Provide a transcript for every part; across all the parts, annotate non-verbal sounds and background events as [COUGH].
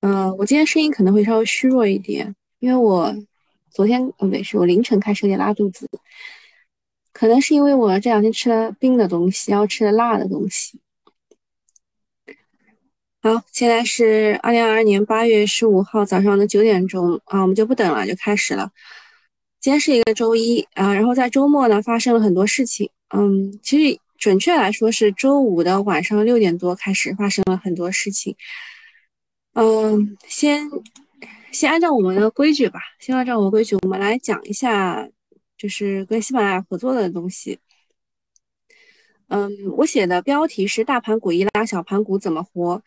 嗯，我今天声音可能会稍微虚弱一点，因为我昨天，呃，不对，是我凌晨开始有点拉肚子，可能是因为我这两天吃了冰的东西，然后吃了辣的东西。好，现在是二零二二年八月十五号早上的九点钟啊，我们就不等了，就开始了。今天是一个周一啊，然后在周末呢发生了很多事情，嗯，其实准确来说是周五的晚上六点多开始发生了很多事情。嗯，先先按照我们的规矩吧，先按照我们规矩，我们来讲一下，就是跟喜马拉雅合作的东西。嗯，我写的标题是“大盘股一拉，小盘股怎么活”，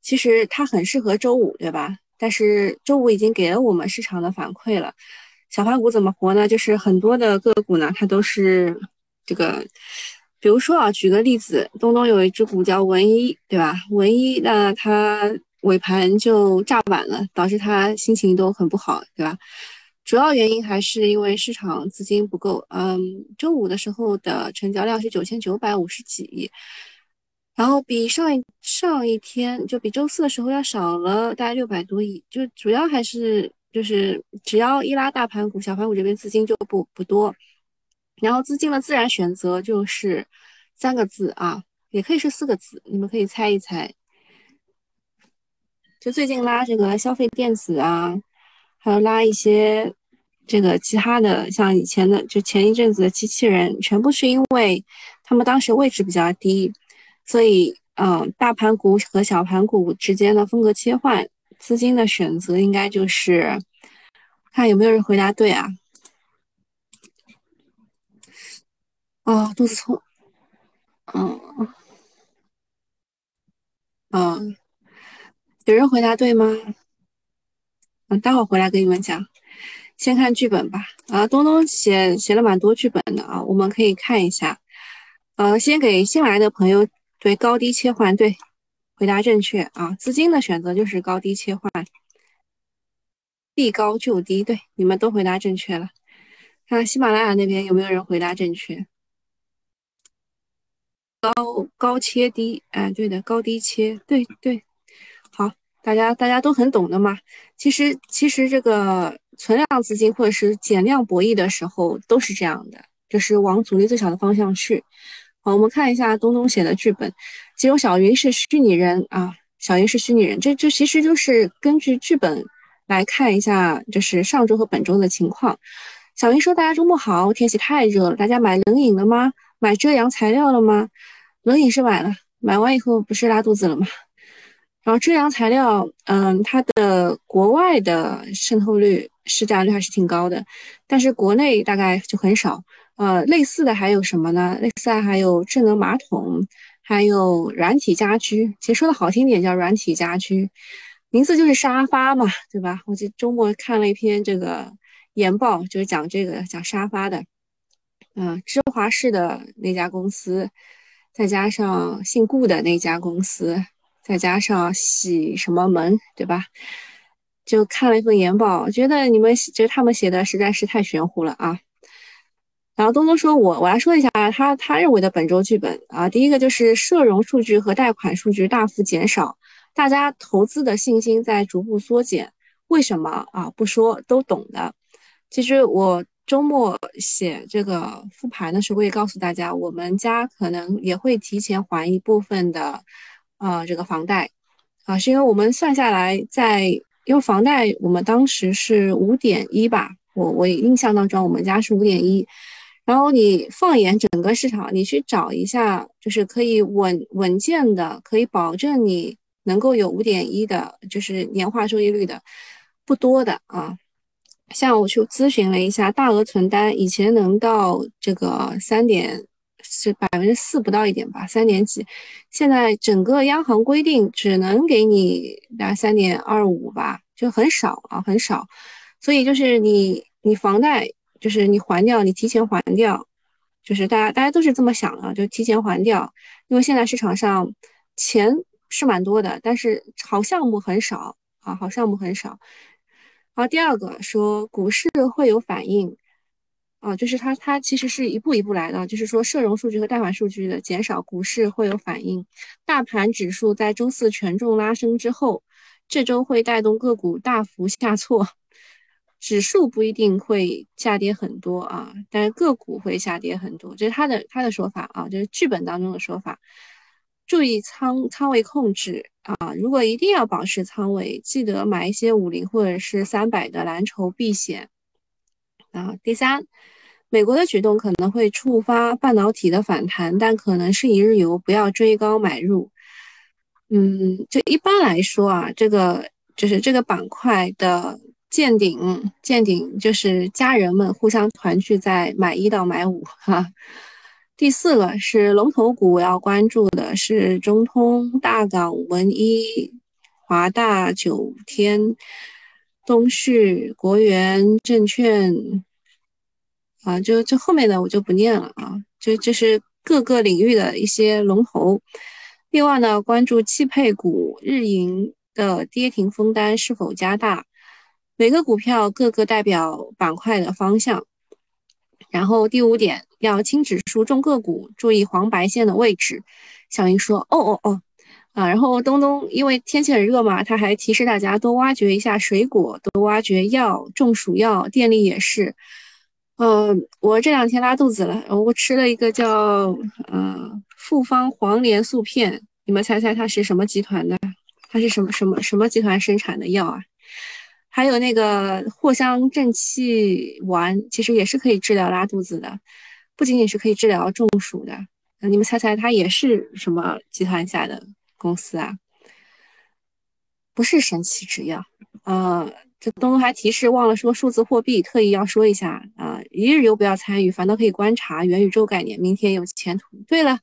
其实它很适合周五，对吧？但是周五已经给了我们市场的反馈了，小盘股怎么活呢？就是很多的个股呢，它都是这个，比如说啊，举个例子，东东有一只股叫文一，对吧？文一那它。尾盘就炸板了，导致他心情都很不好，对吧？主要原因还是因为市场资金不够。嗯，周五的时候的成交量是九千九百五十几亿，然后比上一上一天就比周四的时候要少了大概六百多亿。就主要还是就是只要一拉大盘股，小盘股这边资金就不不多。然后资金的自然选择就是三个字啊，也可以是四个字，你们可以猜一猜。就最近拉这个消费电子啊，还有拉一些这个其他的，像以前的就前一阵子的机器人，全部是因为他们当时位置比较低，所以嗯，大盘股和小盘股之间的风格切换，资金的选择应该就是看有没有人回答对啊？哦，肚子痛，嗯嗯。有人回答对吗？嗯，待会儿回来跟你们讲。先看剧本吧。啊，东东写写了蛮多剧本的啊，我们可以看一下。呃，先给新来的朋友，对高低切换，对，回答正确啊。资金的选择就是高低切换，避高就低，对，你们都回答正确了。看喜马拉雅那边有没有人回答正确？高高切低，哎，对的，高低切，对对。大家大家都很懂的嘛。其实其实这个存量资金或者是减量博弈的时候都是这样的，就是往阻力最小的方向去。好，我们看一下东东写的剧本。其中小云是虚拟人啊，小云是虚拟人。这这其实就是根据剧本来看一下，就是上周和本周的情况。小云说：“大家周末好，天气太热了，大家买冷饮了吗？买遮阳材料了吗？冷饮是买了，买完以后不是拉肚子了吗？”然后遮阳材料，嗯，它的国外的渗透率、市占率还是挺高的，但是国内大概就很少。呃，类似的还有什么呢？类似还有智能马桶，还有软体家居。其实说的好听点叫软体家居，名字就是沙发嘛，对吧？我这周末看了一篇这个研报，就是讲这个讲沙发的。嗯，芝华士的那家公司，再加上姓顾的那家公司。再加上洗什么门，对吧？就看了一份研报，觉得你们觉得他们写的实在是太玄乎了啊。然后东东说，我我来说一下他他认为的本周剧本啊，第一个就是社融数据和贷款数据大幅减少，大家投资的信心在逐步缩减。为什么啊？不说都懂的。其实我周末写这个复盘的时候，我也告诉大家，我们家可能也会提前还一部分的。啊，这个房贷啊，是因为我们算下来，在因为房贷我们当时是五点一吧，我我印象当中我们家是五点一，然后你放眼整个市场，你去找一下，就是可以稳稳健的，可以保证你能够有五点一的，就是年化收益率的，不多的啊。像我去咨询了一下，大额存单以前能到这个三点。是百分之四不到一点吧，三点几。现在整个央行规定只能给你大概三点二五吧，就很少啊，很少。所以就是你你房贷就是你还掉，你提前还掉，就是大家大家都是这么想的，就提前还掉。因为现在市场上钱是蛮多的，但是好项目很少啊，好项目很少。好，第二个说股市会有反应。啊，就是它，它其实是一步一步来的。就是说，社融数据和贷款数据的减少，股市会有反应。大盘指数在周四权重拉升之后，这周会带动个股大幅下挫，指数不一定会下跌很多啊，但是个股会下跌很多，这是他的他的说法啊，就是剧本当中的说法。注意仓仓位控制啊，如果一定要保持仓位，记得买一些五零或者是三百的蓝筹避险啊。第三，美国的举动可能会触发半导体的反弹，但可能是一日游，不要追高买入。嗯，就一般来说啊，这个就是这个板块的见顶，见顶就是家人们互相团聚在买一到买五哈。第四个是龙头股，我要关注的是中通、大港、文一、华大、九天、东旭、国元证券啊，就这后面的我就不念了啊，就就是各个领域的一些龙头。另外呢，关注汽配股日营的跌停封单是否加大，每个股票各个代表板块的方向。然后第五点，要轻指数重个股，注意黄白线的位置。小云说：“哦哦哦，啊。”然后东东因为天气很热嘛，他还提示大家多挖掘一下水果，多挖掘药、中暑药、电力也是。嗯，我这两天拉肚子了，我吃了一个叫嗯。复方黄连素片，你们猜猜它是什么集团的？它是什么什么什么集团生产的药啊？还有那个藿香正气丸，其实也是可以治疗拉肚子的，不仅仅是可以治疗中暑的。那你们猜猜它也是什么集团下的公司啊？不是神奇制药。呃，这东东还提示忘了说数字货币，特意要说一下啊，一日游不要参与，反倒可以观察元宇宙概念，明天有前途。对了。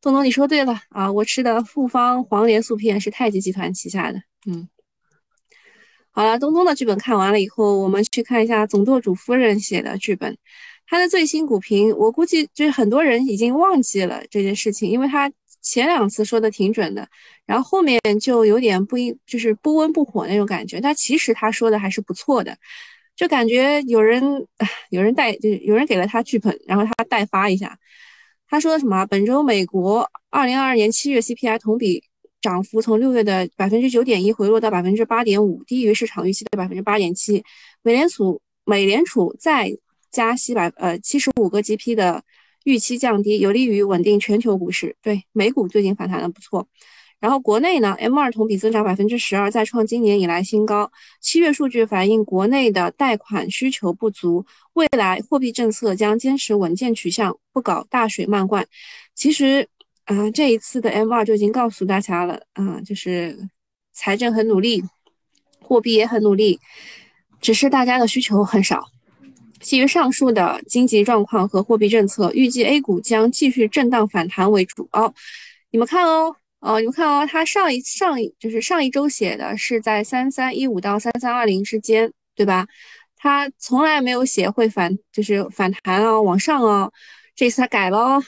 东东，你说对了啊！我吃的复方黄连素片是太极集团旗下的。嗯，好了，东东的剧本看完了以后，我们去看一下总舵主夫人写的剧本。他的最新股评，我估计就是很多人已经忘记了这件事情，因为他前两次说的挺准的，然后后面就有点不一，就是不温不火那种感觉。但其实他说的还是不错的，就感觉有人有人带，就有人给了他剧本，然后他代发一下。他说什么？本周美国二零二二年七月 CPI 同比涨幅从六月的百分之九点一回落到百分之八点五，低于市场预期的百分之八点七。美联储美联储再加息百呃七十五个 GP 的预期降低，有利于稳定全球股市。对美股最近反弹的不错。然后国内呢，M2 同比增长百分之十二，再创今年以来新高。七月数据反映国内的贷款需求不足，未来货币政策将坚持稳健取向，不搞大水漫灌。其实啊，这一次的 M2 就已经告诉大家了啊，就是财政很努力，货币也很努力，只是大家的需求很少。基于上述的经济状况和货币政策，预计 A 股将继续震荡反弹为主。哦，你们看哦。哦，你们看哦，他上一上一就是上一周写的是在三三一五到三三二零之间，对吧？他从来没有写会反，就是反弹哦，往上哦。这次他改了哦，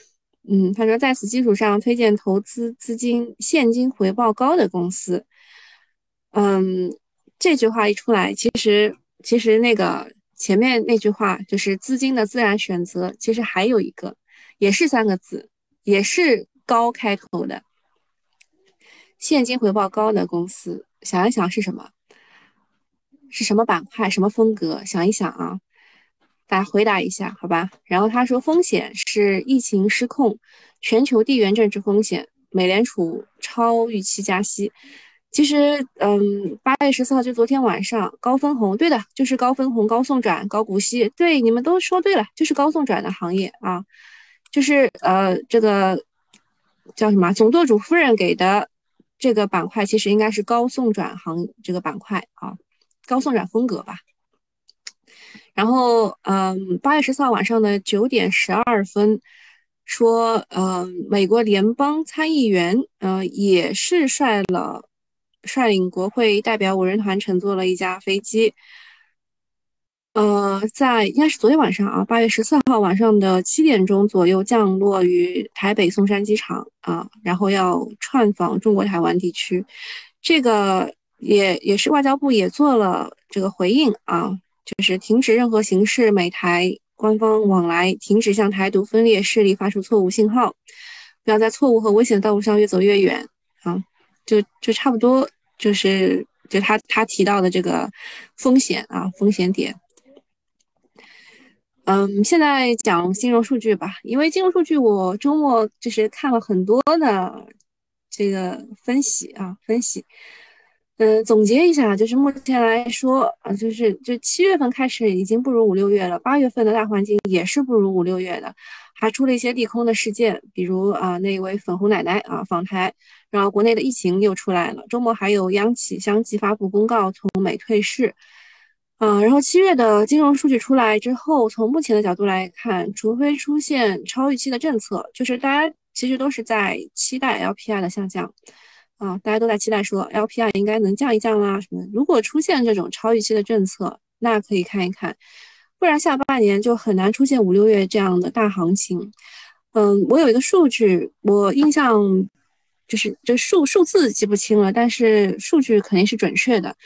嗯，他说在此基础上推荐投资资金现金回报高的公司。嗯，这句话一出来，其实其实那个前面那句话就是资金的自然选择，其实还有一个，也是三个字，也是高开头的。现金回报高的公司，想一想是什么？是什么板块？什么风格？想一想啊，大家回答一下，好吧？然后他说，风险是疫情失控、全球地缘政治风险、美联储超预期加息。其实，嗯，八月十四号就昨天晚上，高分红，对的，就是高分红、高送转、高股息。对，你们都说对了，就是高送转的行业啊，就是呃，这个叫什么？总舵主夫人给的。这个板块其实应该是高送转行这个板块啊，高送转风格吧。然后，嗯，八月十四号晚上的九点十二分，说，嗯，美国联邦参议员，呃，也是率了率领国会代表五人团乘坐了一架飞机。呃，在应该是昨天晚上啊，八月十四号晚上的七点钟左右降落于台北松山机场啊，然后要串访中国台湾地区，这个也也是外交部也做了这个回应啊，就是停止任何形式美台官方往来，停止向台独分裂势力发出错误信号，不要在错误和危险的道路上越走越远啊，就就差不多就是就他他提到的这个风险啊风险点。嗯，现在讲金融数据吧，因为金融数据我周末就是看了很多的这个分析啊分析。嗯，总结一下，就是目前来说啊，就是就七月份开始已经不如五六月了，八月份的大环境也是不如五六月的，还出了一些利空的事件，比如啊那位粉红奶奶啊访台，然后国内的疫情又出来了，周末还有央企相继发布公告从美退市，嗯，然后七月的金融数据出来之后，从目前的角度来看，除非出现超预期的政策，就是大家其实都是在期待 LPR 的下降。啊，大家都在期待说 LPR 应该能降一降啦什么？如果出现这种超预期的政策，那可以看一看，不然下半年就很难出现五六月这样的大行情。嗯，我有一个数据，我印象就是这数数字记不清了，但是数据肯定是准确的。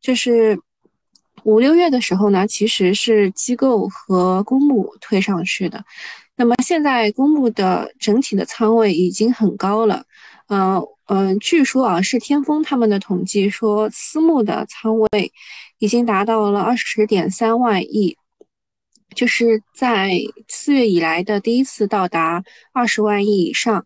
就是五六月的时候呢，其实是机构和公募推上去的，那么现在公募的整体的仓位已经很高了，嗯。嗯，据说啊，是天风他们的统计说，私募的仓位已经达到了二十点三万亿，就是在四月以来的第一次到达二十万亿以上。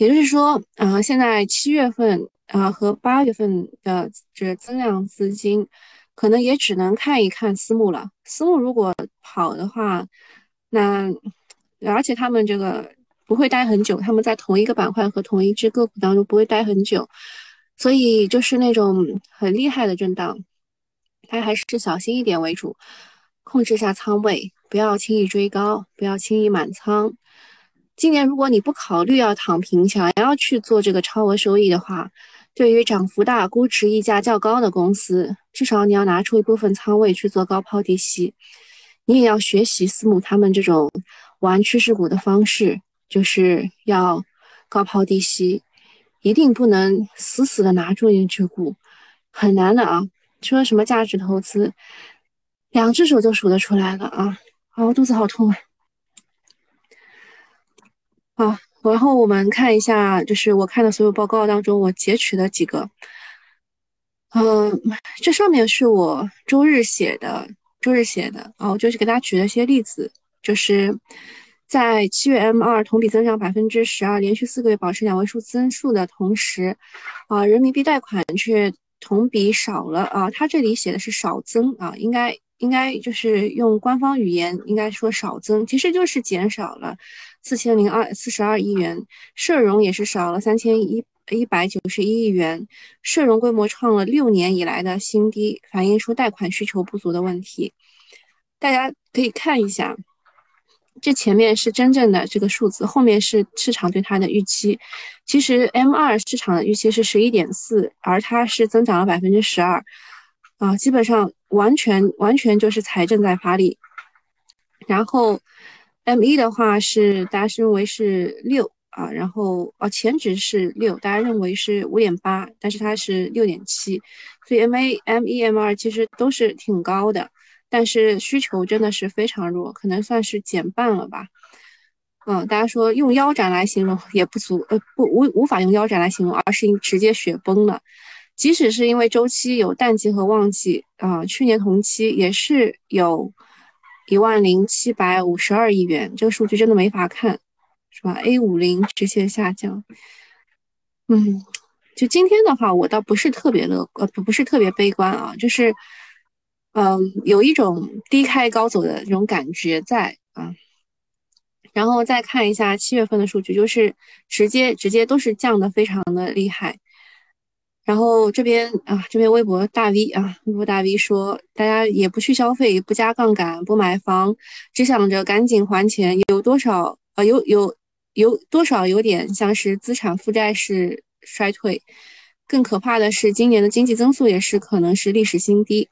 也就是说，啊，现在七月份啊和八月份的这增量资金，可能也只能看一看私募了。私募如果跑的话，那而且他们这个。不会待很久，他们在同一个板块和同一只个股当中不会待很久，所以就是那种很厉害的震荡，大家还是小心一点为主，控制下仓位，不要轻易追高，不要轻易满仓。今年如果你不考虑要躺平，想要去做这个超额收益的话，对于涨幅大、估值溢价较高的公司，至少你要拿出一部分仓位去做高抛低吸，你也要学习私募他们这种玩趋势股的方式。就是要高抛低吸，一定不能死死的拿住一只股，很难的啊！说什么价值投资，两只手就数得出来了啊！啊，我肚子好痛啊！好，然后我们看一下，就是我看的所有报告当中，我截取的几个，嗯，这上面是我周日写的，周日写的啊，我就是给大家举了一些例子，就是。在七月 M 二同比增长百分之十二，连续四个月保持两位数增速的同时，啊，人民币贷款却同比少了啊。它这里写的是少增啊，应该应该就是用官方语言应该说少增，其实就是减少了四千零二四十二亿元，社融也是少了三千一一百九十一亿元，社融规模创了六年以来的新低，反映出贷款需求不足的问题。大家可以看一下。这前面是真正的这个数字，后面是市场对它的预期。其实 M 二市场的预期是十一点四，而它是增长了百分之十二，啊，基本上完全完全就是财政在发力。然后 M 一的话是大家是认为是六啊，然后哦前值是六，大家认为是五点八，但是它是六点七，所以 M A M 一 M 二其实都是挺高的。但是需求真的是非常弱，可能算是减半了吧。嗯，大家说用腰斩来形容也不足，呃，不无无法用腰斩来形容，而是直接雪崩了。即使是因为周期有淡季和旺季啊，去年同期也是有一万零七百五十二亿元，这个数据真的没法看，是吧？A 五零直线下降。嗯，就今天的话，我倒不是特别乐，呃，不不是特别悲观啊，就是。嗯，有一种低开高走的这种感觉在啊，然后再看一下七月份的数据，就是直接直接都是降的非常的厉害。然后这边啊，这边微博大 V 啊，微博大 V 说，大家也不去消费，不加杠杆，不买房，只想着赶紧还钱，有多少呃有有有多少有点像是资产负债式衰退。更可怕的是，今年的经济增速也是可能是历史新低。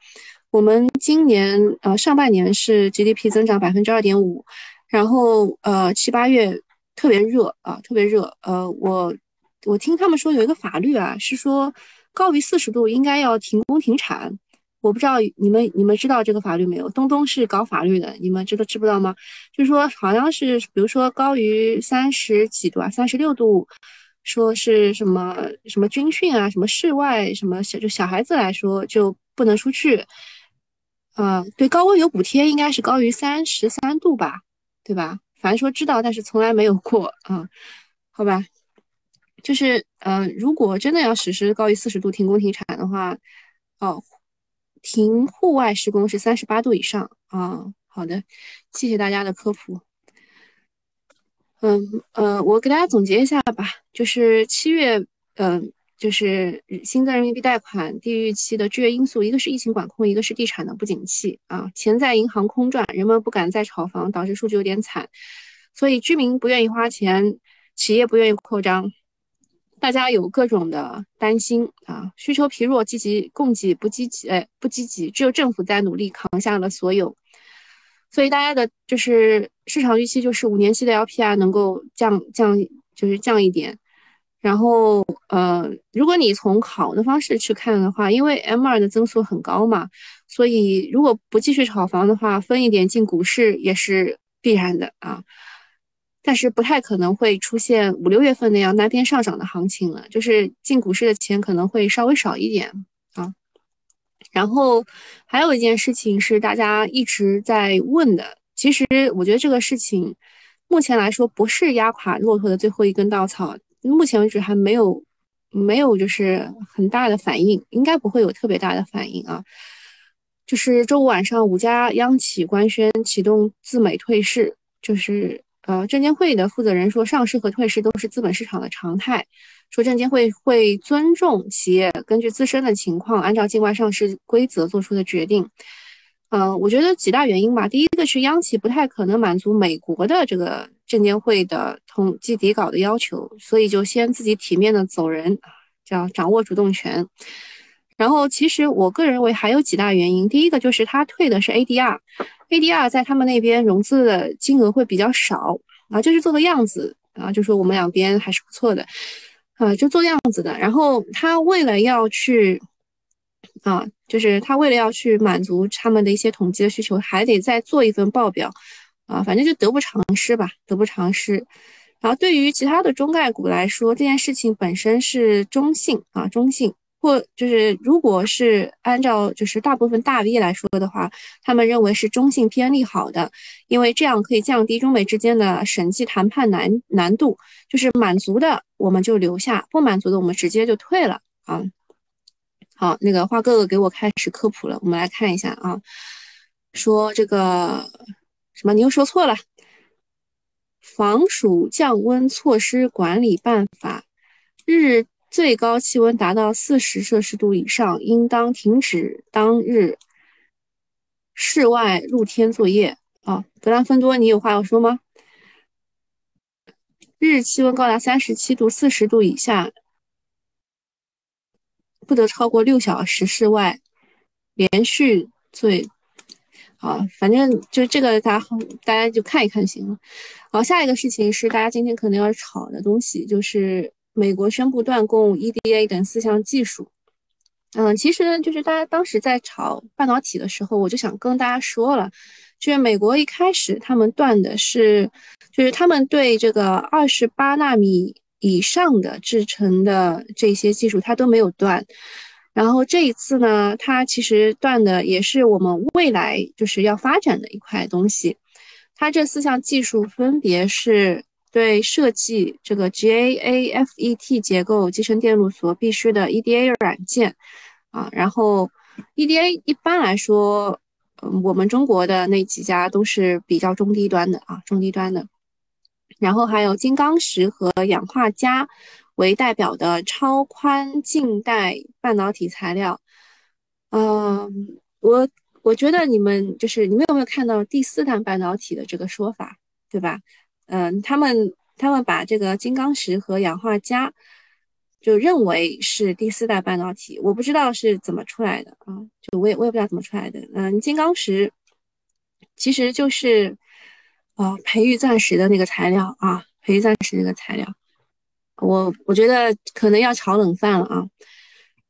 我们今年呃上半年是 GDP 增长百分之二点五，然后呃七八月特别热啊，特别热。呃，我我听他们说有一个法律啊，是说高于四十度应该要停工停产。我不知道你们你们知道这个法律没有？东东是搞法律的，你们知道知不知道吗？就是说好像是比如说高于三十几度啊，三十六度说是什么什么军训啊，什么室外什么小就小孩子来说就不能出去。呃，对，高温有补贴，应该是高于三十三度吧，对吧？反正说知道，但是从来没有过啊，好吧。就是，嗯，如果真的要实施高于四十度停工停产的话，哦，停户外施工是三十八度以上啊。好的，谢谢大家的科普。嗯呃，我给大家总结一下吧，就是七月，嗯，就是新增人民币贷款低于预期的制约因素，一个是疫情管控，一个是地产的不景气啊，钱在银行空转，人们不敢再炒房，导致数据有点惨，所以居民不愿意花钱，企业不愿意扩张。大家有各种的担心啊，需求疲弱，积极供给不积极，哎，不积极，只有政府在努力扛下了所有，所以大家的就是市场预期就是五年期的 LPR 能够降降，就是降一点，然后呃，如果你从好的方式去看的话，因为 M2 的增速很高嘛，所以如果不继续炒房的话，分一点进股市也是必然的啊。但是不太可能会出现五六月份那样单边上涨的行情了，就是进股市的钱可能会稍微少一点啊。然后还有一件事情是大家一直在问的，其实我觉得这个事情目前来说不是压垮骆驼的最后一根稻草，目前为止还没有没有就是很大的反应，应该不会有特别大的反应啊。就是周五晚上五家央企官宣启动自美退市，就是。呃，证监会的负责人说，上市和退市都是资本市场的常态。说证监会会尊重企业根据自身的情况，按照境外上市规则做出的决定。嗯，我觉得几大原因吧。第一个是央企不太可能满足美国的这个证监会的统计底稿的要求，所以就先自己体面的走人，叫掌握主动权。然后，其实我个人认为还有几大原因。第一个就是他退的是 ADR ADR 在他们那边融资的金额会比较少啊，就是做个样子啊，就说我们两边还是不错的啊，就做样子的。然后他为了要去啊，就是他为了要去满足他们的一些统计的需求，还得再做一份报表啊，反正就得不偿失吧，得不偿失。然后对于其他的中概股来说，这件事情本身是中性啊，中性。或就是，如果是按照就是大部分大 V 来说的话，他们认为是中性偏利好的，因为这样可以降低中美之间的审计谈判难难度，就是满足的我们就留下，不满足的我们直接就退了啊。好，那个花哥哥给我开始科普了，我们来看一下啊，说这个什么？你又说错了，《防暑降温措施管理办法》日。最高气温达到四十摄氏度以上，应当停止当日室外露天作业。啊，格兰芬多，你有话要说吗？日气温高达三十七度、四十度以下，不得超过六小时室外连续作。啊，反正就这个，大家大家就看一看就行了。好，下一个事情是大家今天可能要吵的东西，就是。美国宣布断供 EDA 等四项技术，嗯，其实就是大家当时在炒半导体的时候，我就想跟大家说了，就是美国一开始他们断的是，就是他们对这个二十八纳米以上的制成的这些技术，它都没有断，然后这一次呢，它其实断的也是我们未来就是要发展的一块东西，它这四项技术分别是。对设计这个 GAAFET 结构集成电路所必须的 EDA 软件啊，然后 EDA 一般来说，嗯，我们中国的那几家都是比较中低端的啊，中低端的。然后还有金刚石和氧化镓为代表的超宽静带半导体材料。嗯，我我觉得你们就是你们有没有看到第四代半导体的这个说法，对吧？嗯，他们他们把这个金刚石和氧化镓就认为是第四代半导体，我不知道是怎么出来的啊，就我也我也不知道怎么出来的。嗯，金刚石其实就是啊培育钻石的那个材料啊，培育钻石那个材料，我我觉得可能要炒冷饭了啊。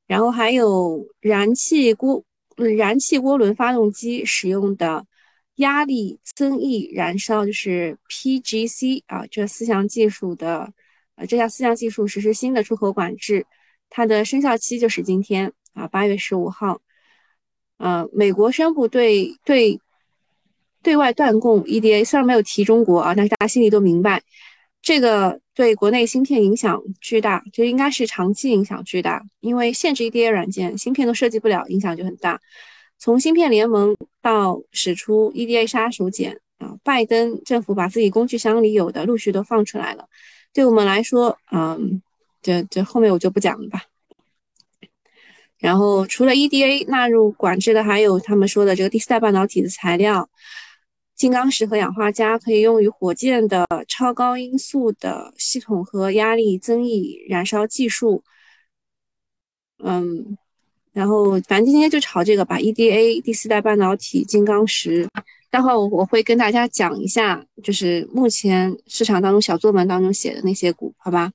然后还有燃气锅燃气涡轮发动机使用的。压力增益燃烧就是 PGC 啊，这四项技术的呃，这项四项技术实施新的出口管制，它的生效期就是今天啊，八月十五号。呃，美国宣布对对对外断供 EDA，虽然没有提中国啊，但是大家心里都明白，这个对国内芯片影响巨大，就应该是长期影响巨大，因为限制 EDA 软件，芯片都设计不了，影响就很大。从芯片联盟到使出 EDA 杀手锏啊，拜登政府把自己工具箱里有的陆续都放出来了。对我们来说，嗯，这这后面我就不讲了吧。然后除了 EDA 纳入管制的，还有他们说的这个第四代半导体的材料，金刚石和氧化镓可以用于火箭的超高音速的系统和压力增益燃烧技术。嗯，然后反正今天就炒这个吧，EDA 第四代半导体金刚石。待会我我会跟大家讲一下，就是目前市场当中小作文当中写的那些股，好吧？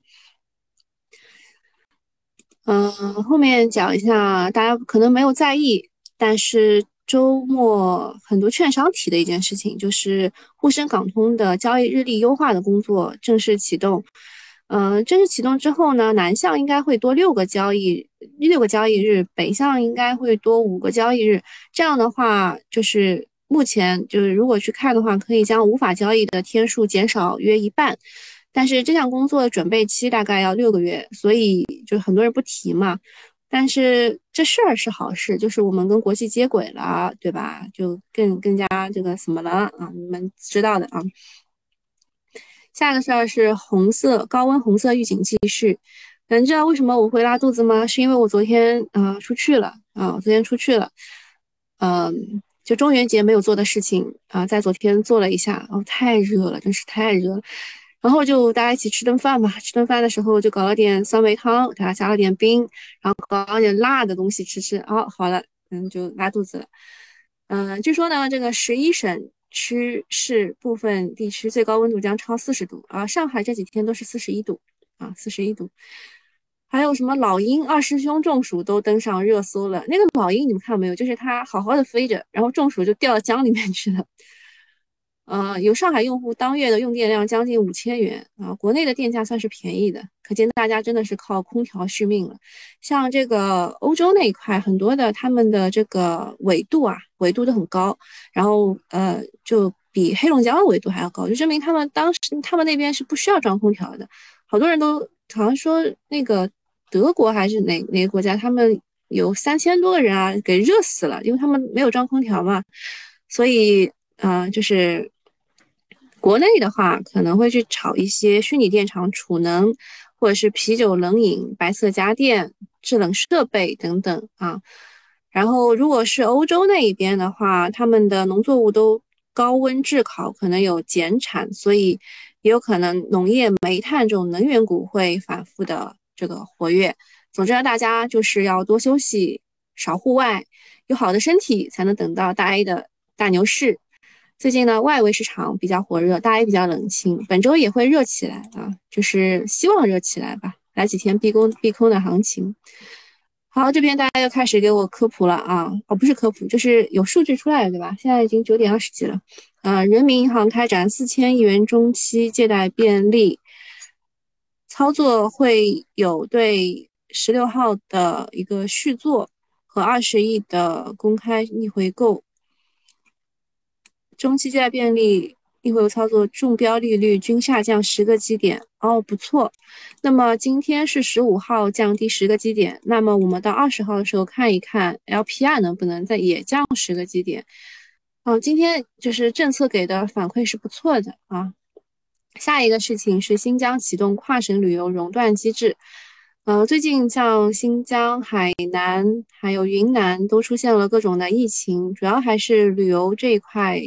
嗯，后面讲一下，大家可能没有在意，但是周末很多券商提的一件事情，就是沪深港通的交易日历优化的工作正式启动。嗯，正式启动之后呢，南向应该会多六个交易六个交易日，北向应该会多五个交易日。这样的话，就是目前就是如果去看的话，可以将无法交易的天数减少约一半。但是这项工作的准备期大概要六个月，所以就很多人不提嘛。但是这事儿是好事，就是我们跟国际接轨了，对吧？就更更加这个什么了啊？你们知道的啊。下一个事儿是红色高温红色预警继续。你知道为什么我会拉肚子吗？是因为我昨天啊出去了啊，昨天出去了，嗯，就中元节没有做的事情啊，在昨天做了一下。哦，太热了，真是太热了。然后就大家一起吃顿饭嘛，吃顿饭的时候就搞了点酸梅汤，给它加了点冰，然后搞了点辣的东西吃吃。哦，好了，嗯，就拉肚子了。嗯，据说呢，这个十一省区市部分地区最高温度将超四十度啊，上海这几天都是四十一度啊，四十一度。还有什么老鹰二师兄中暑都登上热搜了？那个老鹰你们看到没有？就是它好好的飞着，然后中暑就掉到江里面去了。呃，有上海用户当月的用电量将近五千元啊，国内的电价算是便宜的，可见大家真的是靠空调续命了。像这个欧洲那一块，很多的他们的这个纬度啊，纬度都很高，然后呃，就比黑龙江的纬度还要高，就证明他们当时他们那边是不需要装空调的。好多人都好像说那个德国还是哪哪个国家，他们有三千多个人啊，给热死了，因为他们没有装空调嘛，所以啊，就是。国内的话，可能会去炒一些虚拟电厂储能，或者是啤酒冷饮、白色家电、制冷设备等等啊。然后，如果是欧洲那一边的话，他们的农作物都高温炙烤，可能有减产，所以也有可能农业、煤炭这种能源股会反复的这个活跃。总之，大家就是要多休息，少户外，有好的身体，才能等到大 A 的大牛市。最近呢，外围市场比较火热，大家也比较冷清，本周也会热起来啊，就是希望热起来吧，来几天避空避空的行情。好，这边大家又开始给我科普了啊，哦，不是科普，就是有数据出来了，对吧？现在已经九点二十几了，啊，人民银行开展四千亿元中期借贷便利操作，会有对十六号的一个续作和二十亿的公开逆回购。中期借贷便利逆回购操作中标利率均下降十个基点哦，不错。那么今天是十五号降低十个基点，那么我们到二十号的时候看一看 LPR 能不能再也降十个基点。哦，今天就是政策给的反馈是不错的啊。下一个事情是新疆启动跨省旅游熔断机制。呃，最近像新疆、海南还有云南都出现了各种的疫情，主要还是旅游这一块。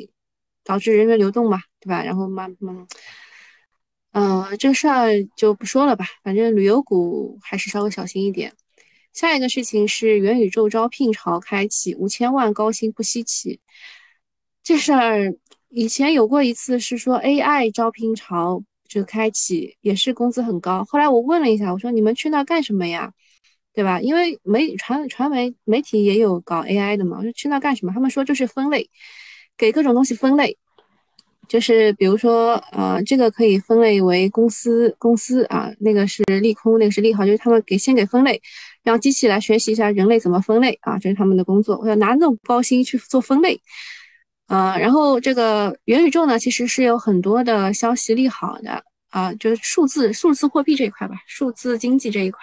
导致人员流动嘛，对吧？然后嘛，嗯，呃，这个事儿就不说了吧。反正旅游股还是稍微小心一点。下一个事情是元宇宙招聘潮开启，五千万高薪不稀奇。这事儿以前有过一次，是说 AI 招聘潮就开启，也是工资很高。后来我问了一下，我说你们去那干什么呀？对吧？因为媒传传媒媒体也有搞 AI 的嘛，我说去那干什么？他们说就是分类。给各种东西分类，就是比如说，呃，这个可以分类为公司公司啊，那个是利空，那个是利好，就是他们给先给分类，让机器来学习一下人类怎么分类啊，这是他们的工作。我要拿那种高薪去做分类，啊，然后这个元宇宙呢，其实是有很多的消息利好的啊，就是数字数字货币这一块吧，数字经济这一块。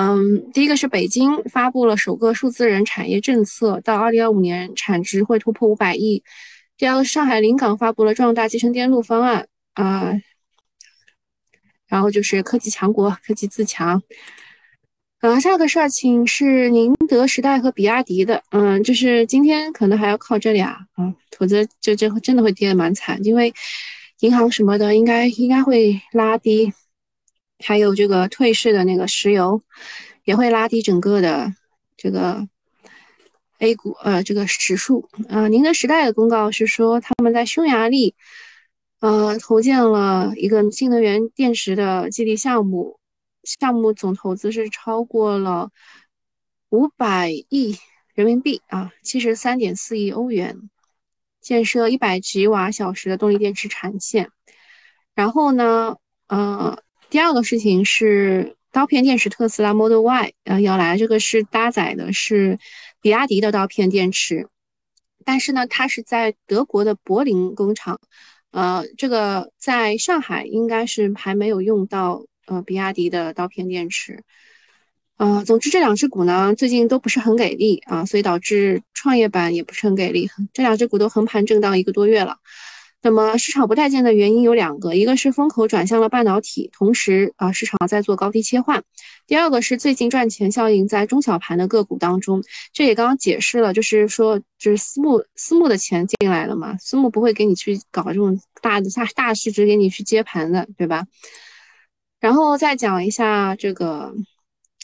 嗯，第一个是北京发布了首个数字人产业政策，到二零二五年产值会突破五百亿。第二个上海临港发布了壮大集成电路方案啊，然后就是科技强国，科技自强。嗯，下个事情是宁德时代和比亚迪的，嗯，就是今天可能还要靠这俩啊，否则就这真的会跌得蛮惨，因为银行什么的应该应该会拉低。还有这个退市的那个石油，也会拉低整个的这个 A 股呃这个指数啊。宁德时代的公告是说，他们在匈牙利呃投建了一个新能源电池的基地项目，项目总投资是超过了五百亿人民币啊，七十三点四亿欧元，建设一百吉瓦小时的动力电池产线。然后呢，呃。第二个事情是刀片电池，特斯拉 Model Y 呃要来，这个是搭载的是比亚迪的刀片电池，但是呢，它是在德国的柏林工厂，呃，这个在上海应该是还没有用到呃比亚迪的刀片电池，呃，总之这两只股呢最近都不是很给力啊，所以导致创业板也不是很给力，这两只股都横盘震荡一个多月了。那么市场不待见的原因有两个，一个是风口转向了半导体，同时啊市场在做高低切换；第二个是最近赚钱效应在中小盘的个股当中。这也刚刚解释了，就是说就是私募私募的钱进来了嘛，私募不会给你去搞这种大的大大市值给你去接盘的，对吧？然后再讲一下这个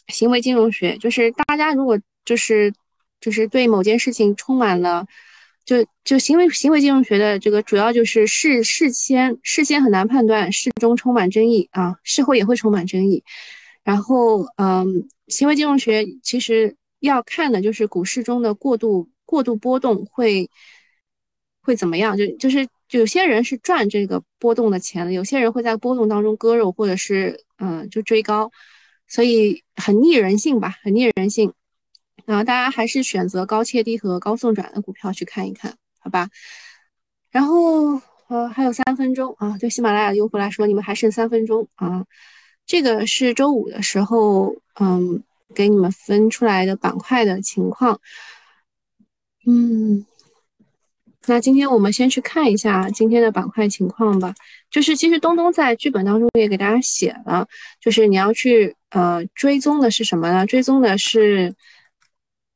行为金融学，就是大家如果就是就是对某件事情充满了。就就行为行为金融学的这个主要就是事事先事先很难判断，事中充满争议啊，事后也会充满争议。然后嗯，行为金融学其实要看的就是股市中的过度过度波动会会怎么样？就就是有些人是赚这个波动的钱的，有些人会在波动当中割肉，或者是嗯就追高，所以很逆人性吧，很逆人性。啊，大家还是选择高切低和高送转的股票去看一看，好吧？然后呃，还有三分钟啊，对喜马拉雅用户来说，你们还剩三分钟啊。这个是周五的时候，嗯，给你们分出来的板块的情况。嗯，那今天我们先去看一下今天的板块情况吧。就是其实东东在剧本当中也给大家写了，就是你要去呃追踪的是什么呢？追踪的是。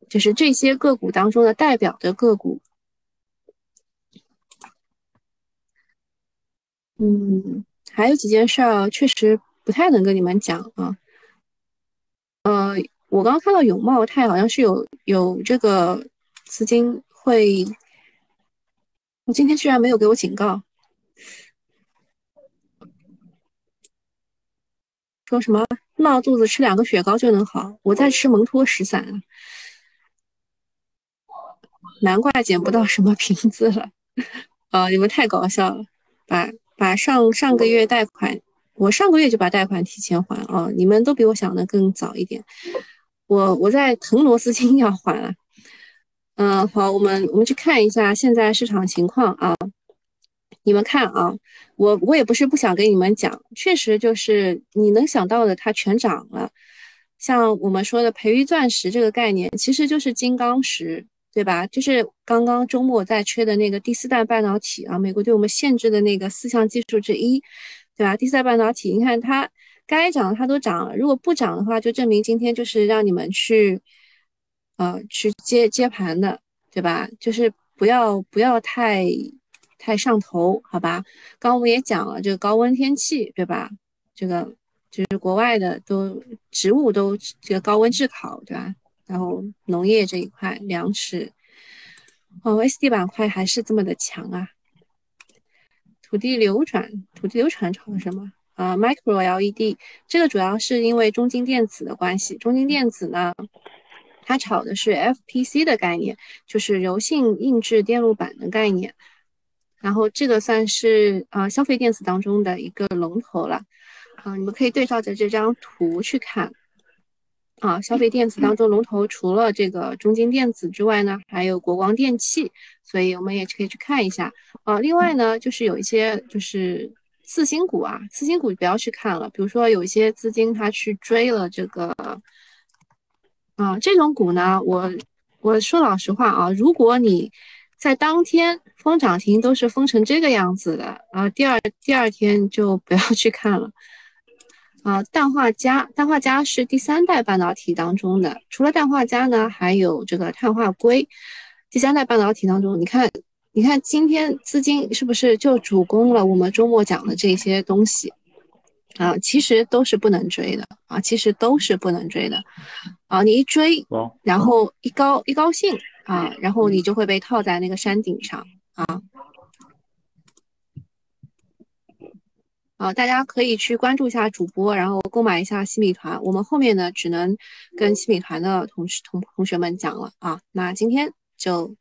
就是这些个股当中的代表的个股，嗯，还有几件事儿确实不太能跟你们讲啊。呃，我刚刚看到永茂泰好像是有有这个资金会，我今天居然没有给我警告，说什么闹肚子吃两个雪糕就能好，我在吃蒙脱石散啊。难怪捡不到什么瓶子了，啊！[LAUGHS] 你们太搞笑了，把把上上个月贷款，我上个月就把贷款提前还啊！你们都比我想的更早一点，我我在腾螺丝金 [LAUGHS] 要还了。嗯，好，我们我们去看一下现在市场情况啊。你们看啊，我我也不是不想给你们讲，确实就是你能想到的它全涨了。像我们说的培育钻石这个概念，其实就是金刚石。对吧？就是刚刚周末在吹的那个第四代半导体啊，美国对我们限制的那个四项技术之一，对吧？第四代半导体，你看它该涨它都涨了，如果不涨的话，就证明今天就是让你们去，呃，去接接盘的，对吧？就是不要不要太太上头，好吧？刚我们也讲了这个高温天气，对吧？这个就是国外的都植物都这个高温炙烤，对吧？然后农业这一块，粮食，哦，SD 板块还是这么的强啊。土地流转，土地流转炒的什么啊？Micro LED 这个主要是因为中金电子的关系。中金电子呢，它炒的是 FPC 的概念，就是柔性硬质电路板的概念。然后这个算是啊消费电子当中的一个龙头了，啊，你们可以对照着这张图去看，啊，消费电子当中龙头除了这个中金电子之外呢，还有国光电器，所以我们也可以去看一下，啊，另外呢就是有一些就是次新股啊，次新股不要去看了，比如说有一些资金它去追了这个，啊，这种股呢，我我说老实话啊，如果你在当天封涨停都是封成这个样子的啊，第二第二天就不要去看了啊。氮化镓，氮化镓是第三代半导体当中的，除了氮化镓呢，还有这个碳化硅。第三代半导体当中，你看，你看今天资金是不是就主攻了我们周末讲的这些东西啊？其实都是不能追的啊，其实都是不能追的啊。你一追，然后一高一高兴。啊，然后你就会被套在那个山顶上啊！啊，大家可以去关注一下主播，然后购买一下新米团。我们后面呢，只能跟新米团的同事同同学们讲了啊。那今天就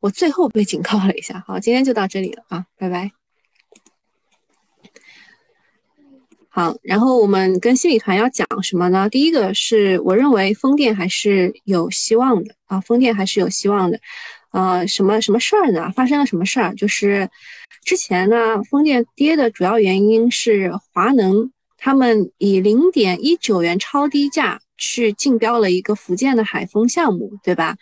我最后被警告了一下，好，今天就到这里了啊，拜拜。好，然后我们跟心理团要讲什么呢？第一个是我认为风电还是有希望的啊，风电还是有希望的。呃，什么什么事儿呢？发生了什么事儿？就是之前呢，风电跌的主要原因是华能他们以零点一九元超低价去竞标了一个福建的海风项目，对吧？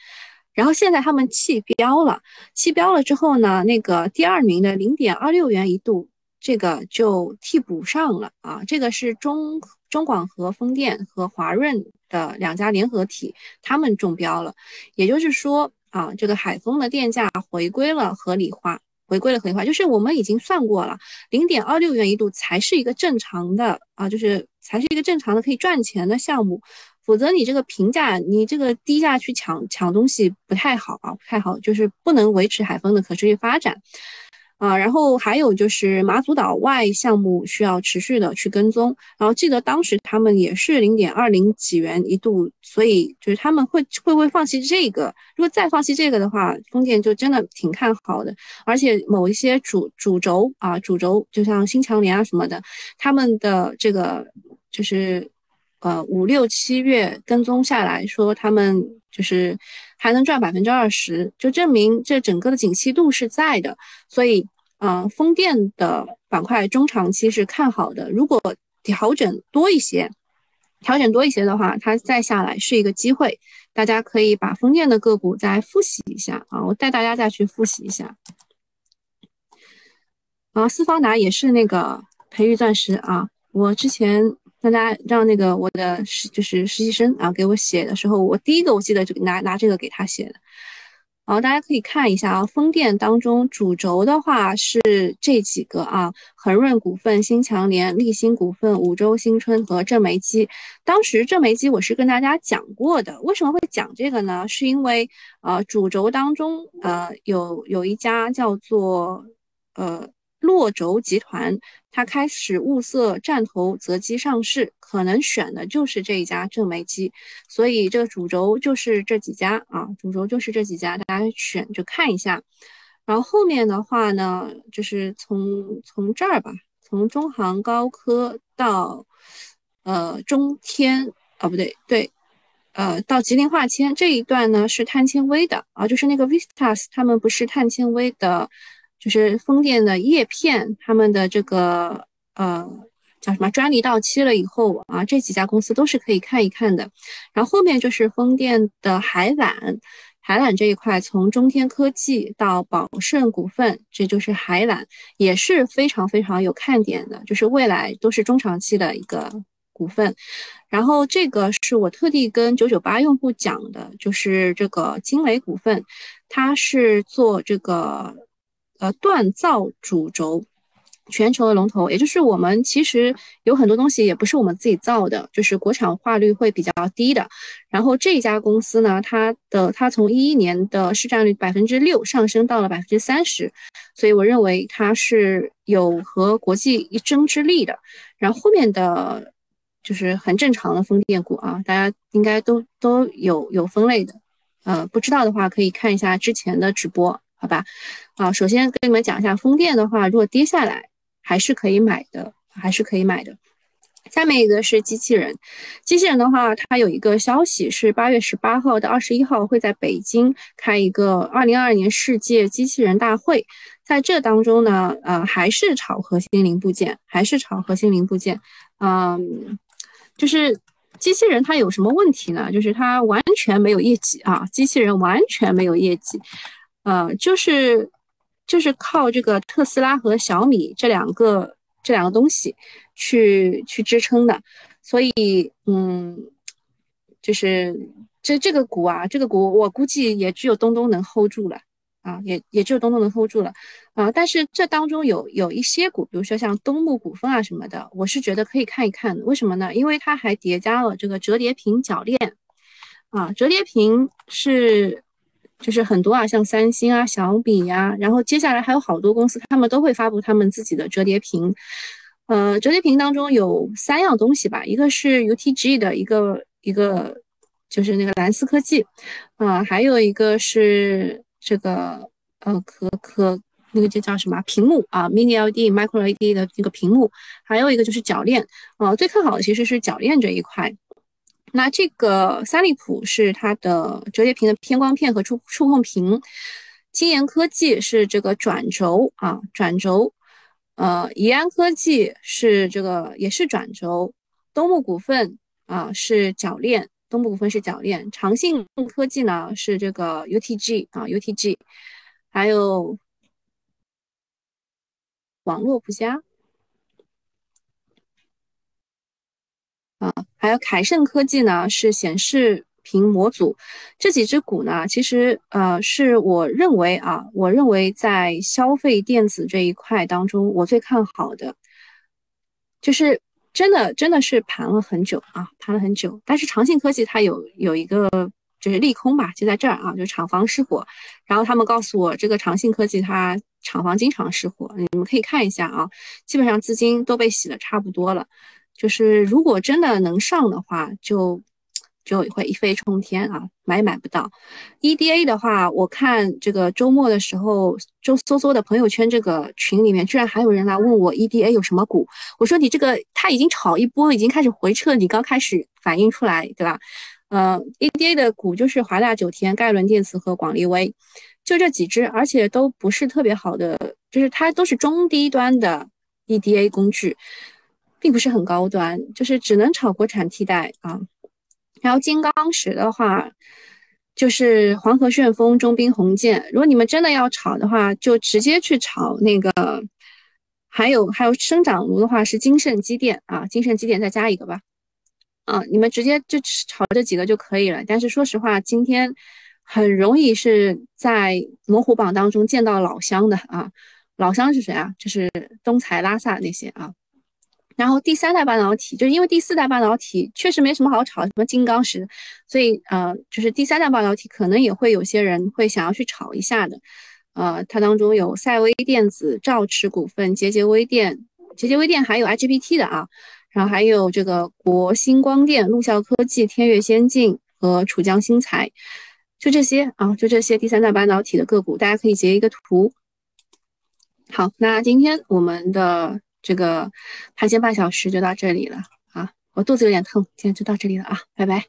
然后现在他们弃标了，弃标了之后呢，那个第二名的零点二六元一度。这个就替补上了啊，这个是中中广核风电和华润的两家联合体，他们中标了，也就是说啊，这个海风的电价回归了合理化，回归了合理化，就是我们已经算过了，零点二六元一度才是一个正常的啊，就是才是一个正常的可以赚钱的项目，否则你这个平价，你这个低价去抢抢东西不太好啊，不太好，就是不能维持海风的可持续发展。啊，然后还有就是马祖岛外项目需要持续的去跟踪，然后记得当时他们也是零点二零几元一度，所以就是他们会会不会放弃这个？如果再放弃这个的话，风电就真的挺看好的，而且某一些主主轴啊，主轴就像新强联啊什么的，他们的这个就是呃五六七月跟踪下来说，他们就是还能赚百分之二十，就证明这整个的景气度是在的。所以，嗯，风电的板块中长期是看好的。如果调整多一些，调整多一些的话，它再下来是一个机会。大家可以把风电的个股再复习一下啊，我带大家再去复习一下。啊，四方达也是那个培育钻石啊，我之前让大家让那个我的实就是实习生啊给我写的时候，我第一个我记得就拿拿这个给他写的。好，大家可以看一下啊，风电当中主轴的话是这几个啊，恒润股份、新强联、立新股份、五洲新春和正煤机。当时正煤机我是跟大家讲过的，为什么会讲这个呢？是因为呃，主轴当中呃有有一家叫做呃。洛轴集团，它开始物色战投择机上市，可能选的就是这一家正煤机，所以这个主轴就是这几家啊，主轴就是这几家，大家选就看一下。然后后面的话呢，就是从从这儿吧，从中航高科到呃中天啊，不对，对，呃到吉林化纤这一段呢是碳纤维的啊，就是那个 Vistas，他们不是碳纤维的。就是风电的叶片，他们的这个呃叫什么专利到期了以后啊，这几家公司都是可以看一看的。然后后面就是风电的海缆，海缆这一块从中天科技到宝盛股份，这就是海缆，也是非常非常有看点的，就是未来都是中长期的一个股份。然后这个是我特地跟九九八用户讲的，就是这个金雷股份，它是做这个。呃，锻造主轴，全球的龙头，也就是我们其实有很多东西也不是我们自己造的，就是国产化率会比较低的。然后这家公司呢，它的它从一一年的市占率百分之六上升到了百分之三十，所以我认为它是有和国际一争之力的。然后后面的就是很正常的风电股啊，大家应该都都有有分类的。呃，不知道的话可以看一下之前的直播。好吧？啊，首先跟你们讲一下，风电的话，如果跌下来还是可以买的，还是可以买的。下面一个是机器人，机器人的话，它有一个消息是八月十八号到二十一号会在北京开一个二零二二年世界机器人大会，在这当中呢，呃，还是炒核心零部件，还是炒核心零部件，嗯，就是机器人它有什么问题呢？就是它完全没有业绩啊，机器人完全没有业绩，呃，就是就是靠这个特斯拉和小米这两个这两个东西。去去支撑的，所以嗯，就是这这个股啊，这个股我估计也只有东东能 hold 住了啊，也也只有东东能 hold 住了啊。但是这当中有有一些股，比如说像东木股份啊什么的，我是觉得可以看一看的。为什么呢？因为它还叠加了这个折叠屏铰链啊，折叠屏是就是很多啊，像三星啊、小米呀，然后接下来还有好多公司，他们都会发布他们自己的折叠屏。呃，折叠屏当中有三样东西吧，一个是 UTG 的一个一个，就是那个蓝思科技，啊，还有一个是这个呃可可那个就叫什么屏幕啊，Mini LED、Micro LED 的那个屏幕，还有一个就是铰链，呃，最看好的其实是铰链这一块。那这个三利普是它的折叠屏的偏光片和触触控屏，金研科技是这个转轴啊，转轴。呃，宜安科技是这个也是转轴，东木股份啊是铰链，东木股份是铰链，长信科技呢是这个 UTG 啊 UTG，还有网络不佳啊，还有凯盛科技呢是显示。屏模组这几只股呢，其实呃是我认为啊，我认为在消费电子这一块当中，我最看好的，就是真的真的是盘了很久啊，盘了很久。但是长信科技它有有一个就是利空吧，就在这儿啊，就厂房失火。然后他们告诉我，这个长信科技它厂房经常失火，你们可以看一下啊，基本上资金都被洗的差不多了。就是如果真的能上的话，就。就会一飞冲天啊，买也买不到。EDA 的话，我看这个周末的时候，周搜搜的朋友圈这个群里面，居然还有人来问我 EDA 有什么股。我说你这个它已经炒一波，已经开始回撤，你刚开始反应出来，对吧？呃，EDA 的股就是华大九天、盖伦电子和广利威，就这几只，而且都不是特别好的，就是它都是中低端的 EDA 工具，并不是很高端，就是只能炒国产替代啊。然后金刚石的话，就是黄河旋风、中兵红箭。如果你们真的要炒的话，就直接去炒那个。还有还有生长炉的话是金盛机电啊，金盛机电再加一个吧。啊，你们直接就炒这几个就可以了。但是说实话，今天很容易是在模糊榜当中见到老乡的啊。老乡是谁啊？就是东财、拉萨那些啊。然后第三代半导体，就是因为第四代半导体确实没什么好炒，什么金刚石，所以呃，就是第三代半导体可能也会有些人会想要去炒一下的，呃，它当中有赛微电子、兆驰股份、节节微电、节节微电还有 IGBT 的啊，然后还有这个国星光电、陆校科技、天越先进和楚江新材，就这些啊，就这些第三代半导体的个股，大家可以截一个图。好，那今天我们的。这个盘前半小时就到这里了啊，我肚子有点痛，今天就到这里了啊，拜拜。